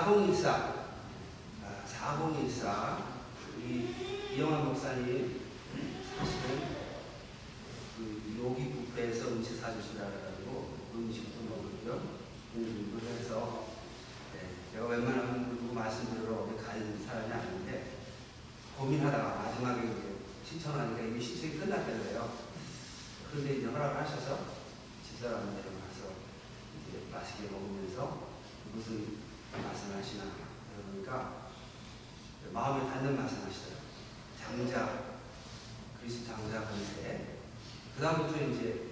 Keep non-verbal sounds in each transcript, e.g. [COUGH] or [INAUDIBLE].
4014. 아, 4014. 우리 이영환 목사님 사실은 그 여기 뷔페에서 음식 사주시라 해가지고 음식도 먹고요. 공부를 해서 네, 제가 웬만하면 누구 말씀드리러 어디 가는 사람이 아닌데 고민하다가 마지막에 신청하니까 이미 신청이 끝났대요. 그런데 이제 허락을 하셔서 집사람한테 가서 이제 맛있게 먹으면서 무슨 말씀하시나 그러니까 마음에 닿는 말씀하시더라고요. 장자 그리스도 장자 권세 그 다음부터 이제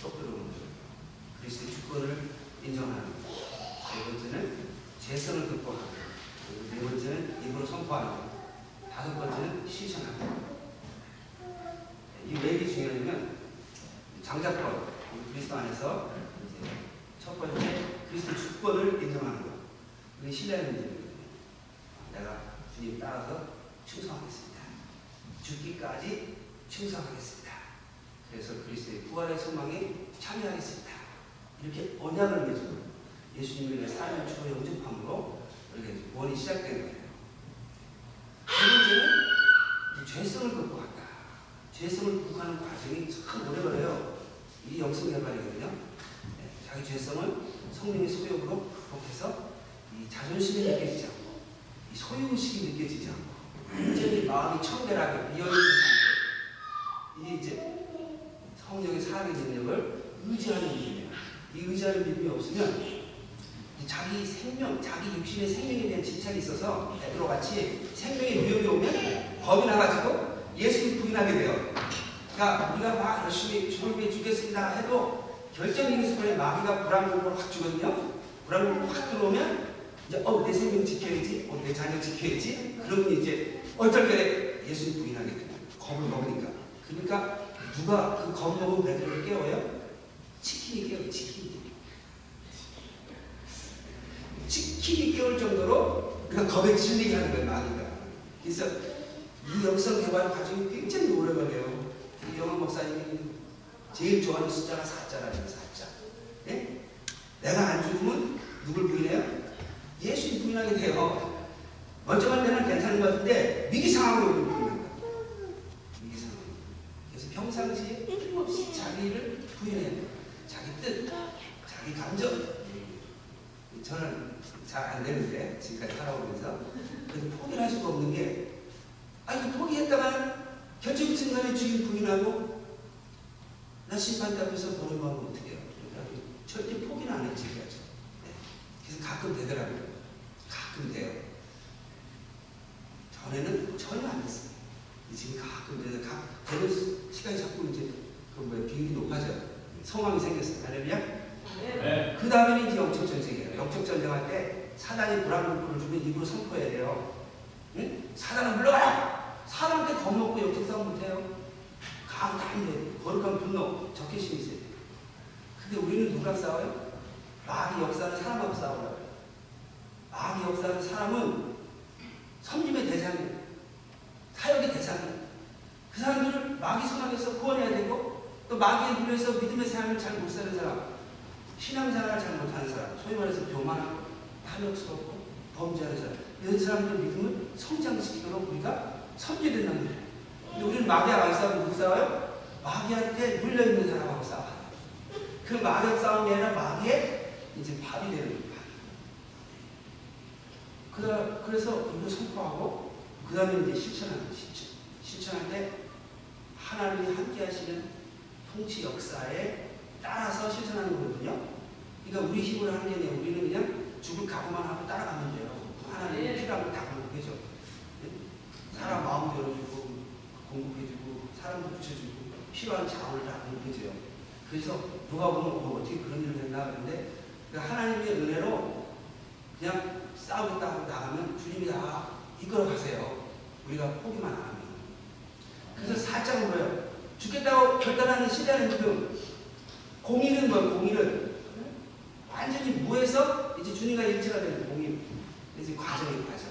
쏙 들어오는 거죠. 그리스도 주권을 인정하는 거. 세 번째는 재성을 극복하는 거. 그리고 네 번째는 입으로 선포하는 거. 다섯 번째는 실천하는 거. 이 왜 이게 중요하냐면 장자권 우리 그리스도 안에서 이제 첫 번째 그리스도 주권을 인정하는 거. 그게 신뢰하는 문제거든요. 내가 주님 따라서 충성하겠습니다. 죽기까지 충성하겠습니다. 그래서 그리스도의 부활의 소망에 참여하겠습니다. 이렇게 언약을 맺고 예수님의 삶을 주로 영접함으로 이렇게 원이 시작된 거예요. 두 번째는 죄성을 극복한다. 죄성을 극복하는 과정이 참 오래 걸려요. 이 영성 개발이거든요. 네, 자기 죄성을 성령의 소욕으로 극복해서 이 자존심이 이 소유의식이 느껴지지 않고 완전히 마음이 청결하게 비어있는 상태 이게 이제 성령의 사랑의 능력을 의지하는 믿음이에요. 이 의지하는 믿음이 없으면 자기 생명, 자기 육신의 생명에 대한 집착이 있어서 베드로 같이 생명의 위협이 오면 겁이 나가지고 예수를 부인하게 돼요. 그러니까 우리가 막 열심히 죽을 위해 죽겠습니다 해도 결정적인 순간에 마귀가 불안감으로 확 주거든요. 불안감으로 확 들어오면 이제 어 내 생명 지켜야지, 어, 내 자녀 지켜야지. 그러면 이제 어쩔 예수님 부인하게 돼요. 겁을 먹으니까. 그러니까 누가 그 겁먹은 베드로를 깨워요? 치킨이 깨워요. 치킨이. 치킨이 깨울 정도로 그냥 겁에 질리게 하는 거예요. 마귀가. 그래서 이 영성 개발 과정이 굉장히 오래 걸려요. 우리 영화 목사님이 제일 좋아하는 숫자가 4자라는 4자. 예? 내가 안 죽으면 누굴 부인해요? 예수님 부인하게 돼요. 멀쩡한 데는 괜찮은 것 같은데 위기 상황으로 부인한다. 위기 상황. 그래서 평상시에 끊임없이 자기를 부인해야 돼요. 자기 뜻, 자기 감정. 저는 잘 안 되는데 지금까지 살아오면서 그래도 포기를 할 수가 없는 게 아니 포기했다가 결정 순간에 주인 부인하고 나 심판대 앞에서 보는 거 하면 어떻게 해요? 그러니까 절대 포기는 안 했지. 네. 그래서 가끔 되더라고요. 가끔 돼요. 전에는 전혀 안 됐어요. 지금 가끔 돼서 가, 되는 시간이 자꾸 이제 그 뭐야 비율이 높아져요. 성황이 생겼어요. 할렐루야? 네. 그 다음에는 이제 영적 전쟁이에요. 영적 전쟁할 때 사단이 불안불을 주면 입으로 선포해야 돼요. 응? 사단은 물러가라! 사람한테 겁먹고 영적 싸움 못해요. 가고 다니는데 거룩한 분노, 적개심이 있어요. 근데 우리는 누구랑 싸워요? 마귀 역사는 사람하고 싸워요. 마귀 역사는 사람은 섬김의 대상이에요. 사역의 대상이에요. 그 사람들을 마귀 손안에서 구원해야 되고 또 마귀에 물려서 믿음의 삶을 잘 못 사는 사람 신앙생활을 잘 못하는 사람, 소위 말해서 교만하고 탐욕스럽고 범죄하는 사람, 이런 사람들 믿음을 성장시키도록 우리가 섬겨된다는 거예요. 근데 우리는 마귀하고 안 싸우고 누구 싸워요? 마귀한테 물려있는 사람하고 싸워요. 그 마귀 싸움이 아니라 마귀의 이제 밥이 되는 거예요. 그래서 이거 선포하고 그 다음에 이제 실천하는. 실천. 실천할 때 하나님이 함께 하시는 통치 역사에 따라서 실천하는 거거든요. 그러니까 우리 힘으로 하는 게 아니라 우리는 그냥 죽을 각오만 하고 따라가면 돼요. 하나님이 필요한 걸다 공급해줘. 사람 마음도 열어주고 공급해주고 사람도 붙여주고 필요한 자원을 다 공급해줘요. 그래서 누가 보면 어, 어떻게 그런 일을 했나 그런데 그 하나님의 은혜로 그냥 싸우겠다 하고 나가면 주님이 다 이끌어 가세요. 우리가 포기만 안 하면. 그래서 살짝 물어요. 죽겠다고 결단하는 신뢰하는 믿음. 공일은 뭐 공일은 완전히 무에서 이제 주님과 일체가 되는 공일. 이제 과정이 과정.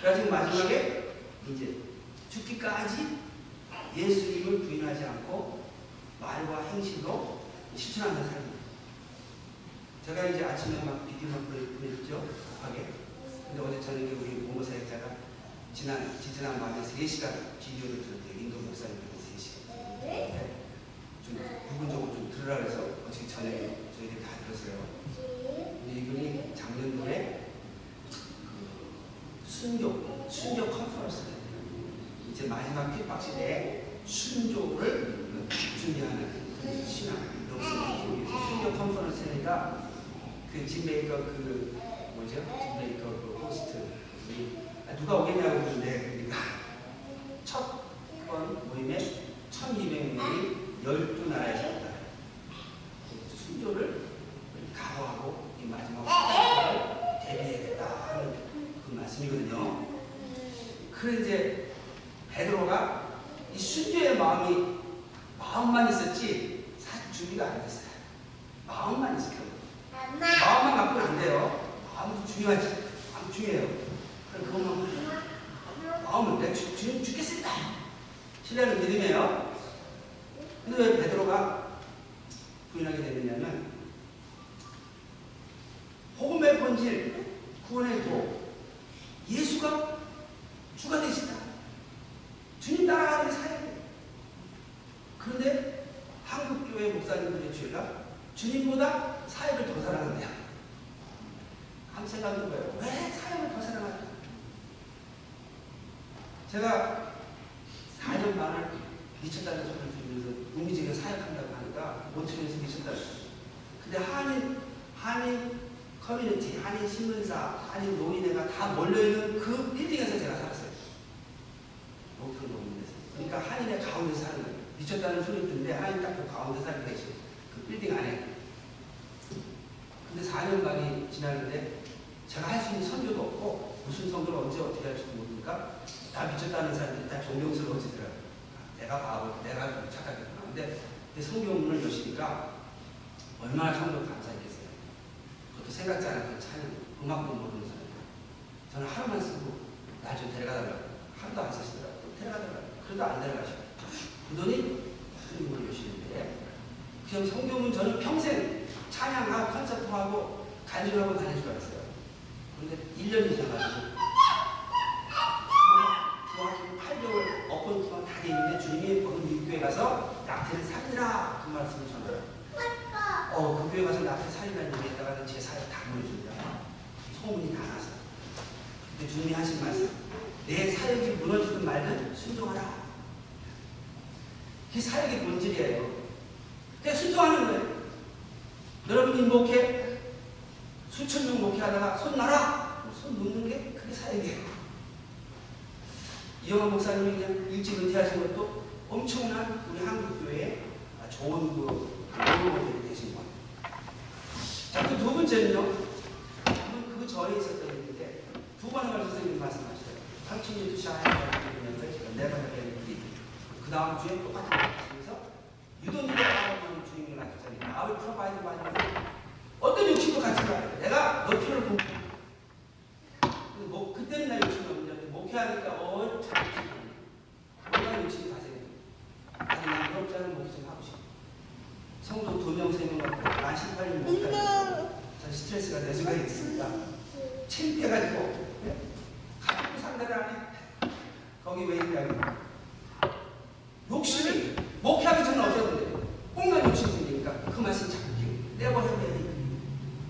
그래가지고 마지막에 이제 죽기까지 예수님을 부인하지 않고 말과 행실로 실천하는 삶입니다. 제가 이제 아침에 막 비디오만 보냈죠. 급하게. 근데 어제 저녁에 우리 모모사역자가 지난, 지지난 밤에 3시간 비디오를 들었대요. 인도 목사 Nö. 근데 왜 베드로가 부인하게 되느냐면 복음의 본질, 구원의 도 예수가 주가 되시다. 주님 따라가는 게 사역이에요. 그런데 한국교회 목사님들의 죄가 주님보다 사역을 더 사랑한대요. 한 생각인 거예요. 왜 사역을 더 사랑할까? 제가 4년 반을 미쳤다는 소리를 우미지에 사역한다고 하니까 몬트리에서 미쳤다고 근데 한인, 한인 커뮤니티, 한인 신문사, 한인 노인회가 다 몰려있는 그 빌딩에서 제가 살았어요. 목표 노인에서. 그러니까 한인의 가운데 사는 거예요. 미쳤다는 소리 듣는데 한인 딱 그 가운데 살고 계시 그 빌딩 안에. 근데 4년간이 지났는데 제가 할 수 있는 선교도 없고 무슨 선교를 언제 어떻게 할지도 모르니까 다 미쳤다는 사람들이 다 존경스러워지더라고요. 내가 바보, 내가 좀 착각했구나. 근데 성경문을 여시니까 얼마나 성도 감사했겠어요. 그것도 생각지 않았던 차는 음악도 모르는 사람. 저는 하루만 쓰고 나 좀 데려가 달라고. 하루도 안 쓰시더라고요. 데려가 달라고. 그래도 안 데려가시고. 그러더니 성경문을 여시는데 그냥 성경문 저는 평생 찬양하고 콘서트하고 간증하고 다닐 줄 알았어요. 그런데 1년이 지나가지고 중학교 8개월 어떤 동안 다 되는데 주님이 거기 육교에 가서 낙태를 살리라 그 말씀을 전해요. 어, 그 교회 가서 낙태 살리라는 얘기에다가 제 사역 다 보여줍니다. 소문이 다 나서. 근데 주님이 하신 말씀. 내 사역이 무너지든 말든 순종하라. 그게 사역의 본질이에요. 그냥 순종하는 거예요. 여러분이 목회, 수천 명 목회하다가 손 놔라! 손 놓는 게 그게 사역이에요. 이영환 목사님이 그냥 일찍 은퇴하신 것도 엄청난 우리 한국 교회에 좋은 그 모델이 되신 것 자, 그 두 번째는요. 그 전에 있었던 일인데 두 번을 선생님이 말씀하셨어요. 당신이 샤이하면서 제가 내가 하게 그 다음 주에 똑같은 걸 하시면서 유동인의 바라보는 주님을 하셨잖아요. 아울 프로바이드 받으면 어떤 욕심도 갖지 말아요. 내가 너 필요를 보 뭐, 그때는 나 욕심이 없는데 목회하니까 어, 참 욕심이 얼마나 욕심이 가세요. 아니, 난 부럽지않은 목회 좀 하고 싶어. 성도 두 명, 세 명 갖고 난 18년 목회하니까 전 스트레스가 내 수가 있습니다. 창피해가지고 네? 가족도 상대를 안 해. 거기 왜 있냐고. 욕심이 목회하기 전에 없었는데 온갖 욕심이 생기니까 그 말씀 자꾸 내버려야 돼.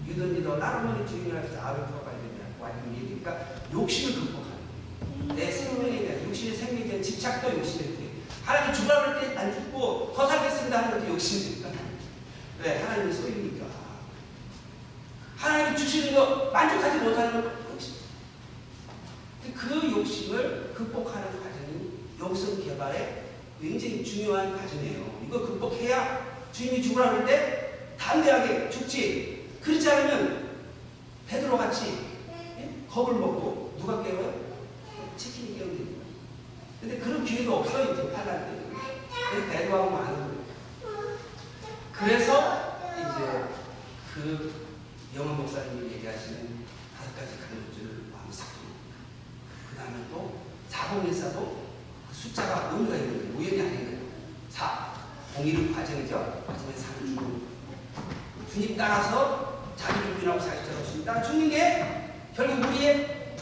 유전리더 나름의 주인이라서 아를 들어가야 된다. 완전 얘기니까 욕심을 극복하는 내 생명에 대한 욕심의 생명에 대한 집착도 욕심이 돼. 하나님 주관할 때 안 죽고 더 살겠습니다 하는 것도 욕심이니까. 왜? 하나님의 소유니까. 하나님이 주시는 거 만족하지 못하는 건 욕심. 그 욕심을 극복하는 과정이 영성 개발의 굉장히 중요한 과정이에요. 이거 극복해야 주님이 죽으라 그럴 때 담대하게 죽지. 그렇지 않으면 베드로 같이 예? 겁을 먹고 누가 깨워요? 치킨이 깨우는 거예요. 근데 그런 기회가 없어요. 이제 팔날 때. 그래서 베드로하고 많은 거예요. 그래서 이제 그 영원 목사님이 얘기하시는 다섯 가지 가르침을 그 다음에 또 4014도 그 숫자가 의미가 있는 거예요. 우연이 아닌 거예요. 4. 공일은 과정이죠. 마지막에 3을 주고 주님 따라서 자기 준비하고 사실처럼 주님 따라 죽는 게 결국 우리의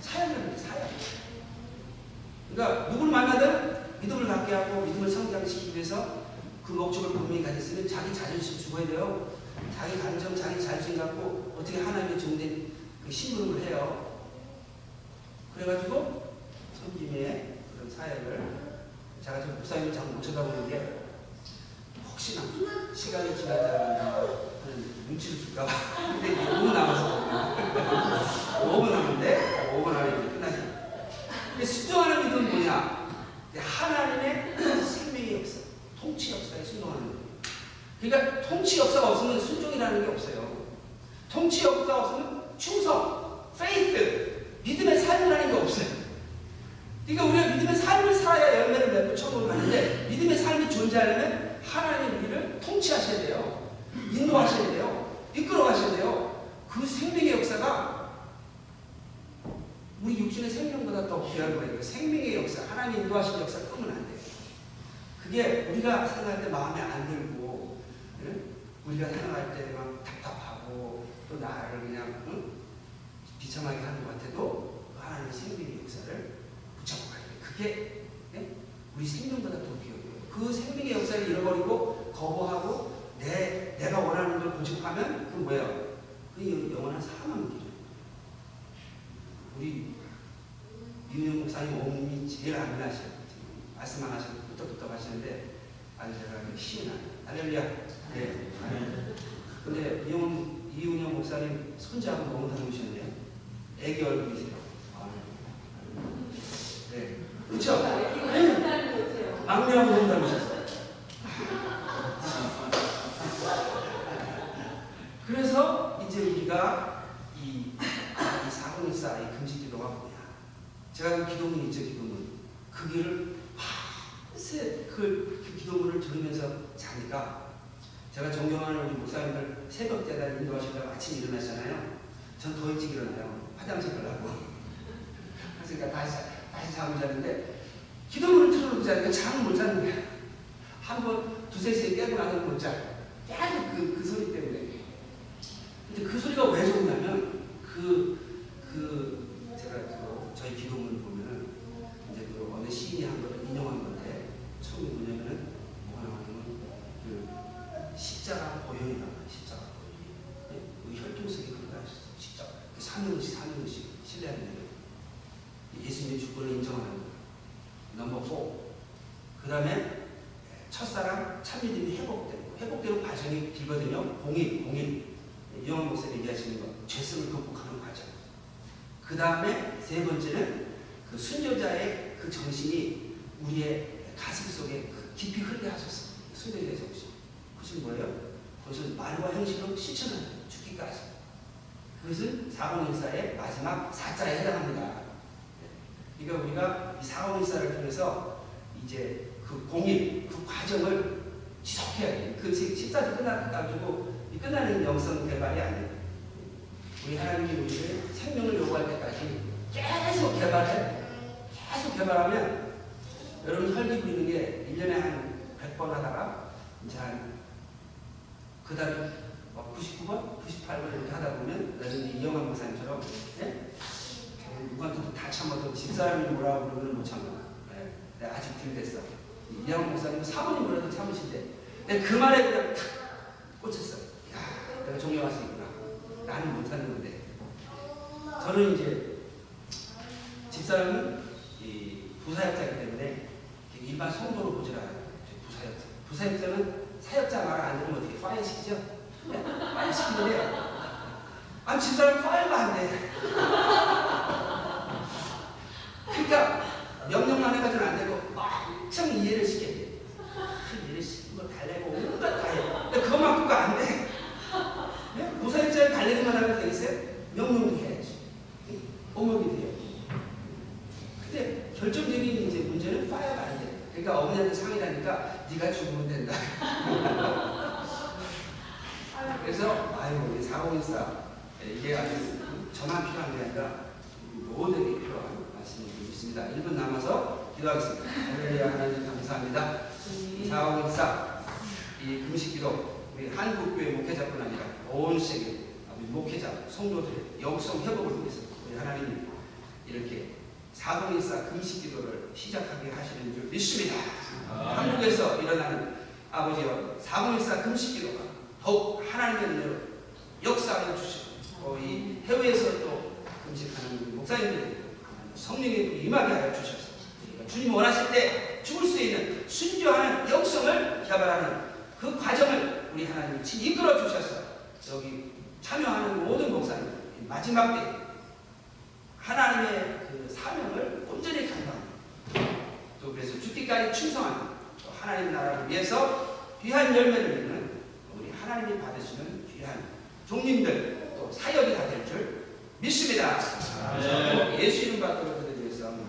사역입니다. 사역. 그러니까 누구를 만나든 믿음을 갖게 하고 믿음을 성장시키기 위해서 그 목적을 분명히 가졌으면 자기 자존심 죽어야 돼요. 자기 감정, 자기 자존심 갖고 어떻게 하나님의 종된 그 심부름을 해요. 그래가지고 성김의 그런 사역을 제가 좀 목사님을 잘 못 쳐다보는데 혹시나 시간이 하는 눈치를 줄까봐. 근데 이제 5분 남아서 5분 남았는데 5분 안에 끝나지 근데 순종하는 믿음은 뭐냐? 하나님의 [CLEARS THROAT] 생명의 역사 통치 역사에 순종하는 그러니까 통치 역사가 없으면 순종이라는 게 없어요 통치 역사가 없으면 충성, faith, 믿음의 삶이라는 게 없어요 그러니까 우리가 믿음의 삶을 살아야 열매를 맺고 천국을 가는데 믿음의 삶이 존재하려면 하나님 우리를 통치하셔야 돼요. 인도하셔야 돼요. 이끌어 가셔야 돼요. 그 생명의 역사가 우리 육신의 생명보다 더 귀한 거예요. 생명의 역사, 하나님 인도하신 역사 끄면 안 돼요. 그게 우리가 생각할 때 마음에 안 들고 응? 우리가 생각할 때 막 답답하고 또 나를 그냥 응? 비참하게 하는 것 같아도 그 하나님의 생명의 역사를 붙잡고 가야 돼요. 그게 예? 우리 생명보다 더 귀해요. 그 생명의 역사를 잃어버리고 거부하고 내, 내가 원하는 걸 고집하면 그 뭐예요? 그 영원한 사망의 길. 우리 윤영 목사님 어머님이 제일 안민하셔요. 말씀만 하시고 끄떡끄떡 하시는데 아주 제가 힘이 나요. 할렐루야. 네. 근데 이용, 이윤영 목사님 손자하고 너무 닮으셨네요. 애기 얼굴이세요. 아, 네. 그렇죠? 막내하고 너무 닮으셨어요. 그래서 이제 우리가 이, 이 사공일사 이 금식 기도가 뭐냐. 제가 그 기도문 있죠, 기도문. 그 길을 밤새 그, 그 기도문을 들으면서 자니까 제가 존경하는 우리 목사님들 새벽 때다 인도하시다가 아침 일어나잖아요. 전 더 일찍 일어나요. 화장실 가려고. 그러니까 다시, 다시 잠을 자는데 기도문을 틀어놓고 자니까 잠을 못 자는 거야. 한 번, 두세 시에 깨고 나서 못 자. 계속 그, 그 소리 때문에. 근데 그 소리가 왜 좋냐면, 그, 그, 제가 그 저희 기도문을 보면은, 이제 그 어느 시인이 한 거를 인용한 건데, 처음에 뭐냐면은, 뭐가 나오냐면, 그, 십자가 보혈이라고 해요. 십자가 보혈. 네? 그 혈통성이 그런 거 아시죠? 십자가. 그 사명의식, 사명의식. 신뢰하는 거예요. 예수님의 주권을 인정하는 거예요. 넘버 4. 그 다음에 첫사랑 참믿음이 회복되고 회복되는 과정이 길거든요. 공인, 공인. 이영환 목사님 얘기하시는 거. 죄성을 극복하는 과정. 그 다음에 세 번째는 그 순교자의 그 정신이 우리의 가슴 속에 그 깊이 흐르게 하셨어. 순교자의 정신. 그것은 뭐예요? 그것은 말과 형식으로 실천하는 죽기까지. 그것은 사공일사의 마지막 사자에 해당합니다. 그러니까 우리가 이 사공일사를 통해서 이제 그 공일, 그 과정을 지속해야 돼. 그 14주 끝나가지고 끝나는 영성 개발이 아니에요. 우리 하나님이 우리를 생명을 요구할 때까지 계속 개발해. 계속 개발하면 여러분 혈기 부리는 게 1년에 한 100번 하다가 이제 한 그 다음에 99번, 98번 이렇게 하다 보면 나중에 이영환 목사님처럼 네? 누구한테도 다 참아도 집사람이 뭐라고 그러면 못 참아. 네. 내가 아직 들댔어. 이양 목사님은 사모님 뭐라도 참으신대. 내가 그 말에 그냥 탁 꽂혔어. 야, 내가 수 있구나. 나는 못하는 건데. 저는 이제 집사람은 이 부사역자이기 때문에 일반 성도로 보질 않아요. 부사역자. 부사역자는 사역자 말안 들으면 어떻게 파일 시키죠? 네? 파일 시키는데 아 집사람 파일가 안 돼. 그러니까 명령만 해가지고는 안 되고 엄청 이해를 시켜야 돼. 그 이해를 시키는 거 달래고 온갖 다 해. 근데 그것만큼도 안 돼. 네? 무사일자를 달래기만 하면 되겠어요? 명령도 해야지. 어목이 돼요. 근데 결정적인 이제 문제는 파야가 안 돼. 그러니까 어머니한테 상의하니까 네가 죽으면 된다. 그래서 아유 우리 사공일사 이게 아주 저만 필요한 게 아니라 모두에게 필요한 말씀을 드리고 있습니다. 1분 남아서 기도하겠습니다. 할렐루야 하나님 감사합니다. 이 사업일사 이 금식기도 우리 한국교회 목회자뿐 아니라 온 세계 우리 목회자 성도들의 영성 회복을 위해서 우리 하나님이 이렇게 사동일사 금식기도를 시작하게 하시는 줄 믿습니다. 한국에서 일어나는 아버지와 사동일사 금식기도가 더욱 하나님의 은혜로 역사하여 주시고 또 이 해외에서 또 금식하는 우리 목사님들에게 성령의 임하게 하여 주셔서 주님 원하실 때 죽을 수 있는 순교하는 영성을 개발하는 그 과정을 우리 하나님이 친히 이끌어 주셔서 여기 참여하는 모든 목사님 이 마지막 때 하나님의 그 사명을 온전히 감당하고 또 그래서 죽기까지 충성하는 또 하나님 나라를 위해서 귀한 열매를 맺는 우리 하나님이 받으시는 귀한 종님들 또 사역이 다 될 줄 믿습니다. 네. 예수 이름 받고 드리겠습니다.